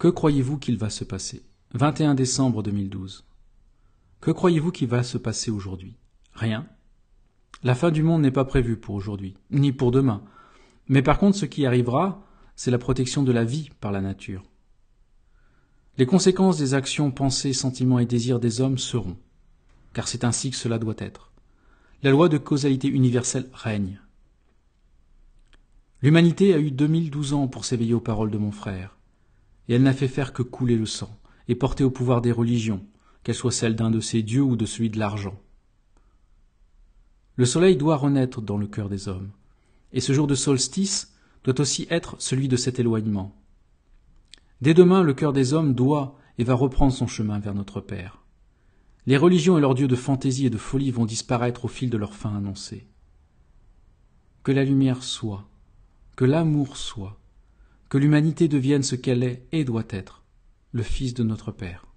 Que croyez-vous qu'il va se passer? 21 décembre 2012. Que croyez-vous qu'il va se passer aujourd'hui? Rien. La fin du monde n'est pas prévue pour aujourd'hui, ni pour demain. Mais par contre, ce qui arrivera, c'est la protection de la vie par la nature. Les conséquences des actions, pensées, sentiments et désirs des hommes seront, car c'est ainsi que cela doit être. La loi de causalité universelle règne. L'humanité a eu 2012 ans pour s'éveiller aux paroles de mon frère et elle n'a fait faire que couler le sang, et porter au pouvoir des religions, qu'elles soient celles d'un de ses dieux ou de celui de l'argent. Le soleil doit renaître dans le cœur des hommes, et ce jour de solstice doit aussi être celui de cet éloignement. Dès demain, le cœur des hommes doit et va reprendre son chemin vers notre Père. Les religions et leurs dieux de fantaisie et de folie vont disparaître au fil de leur fin annoncée. Que la lumière soit, que l'amour soit, que l'humanité devienne ce qu'elle est et doit être, le Fils de notre Père.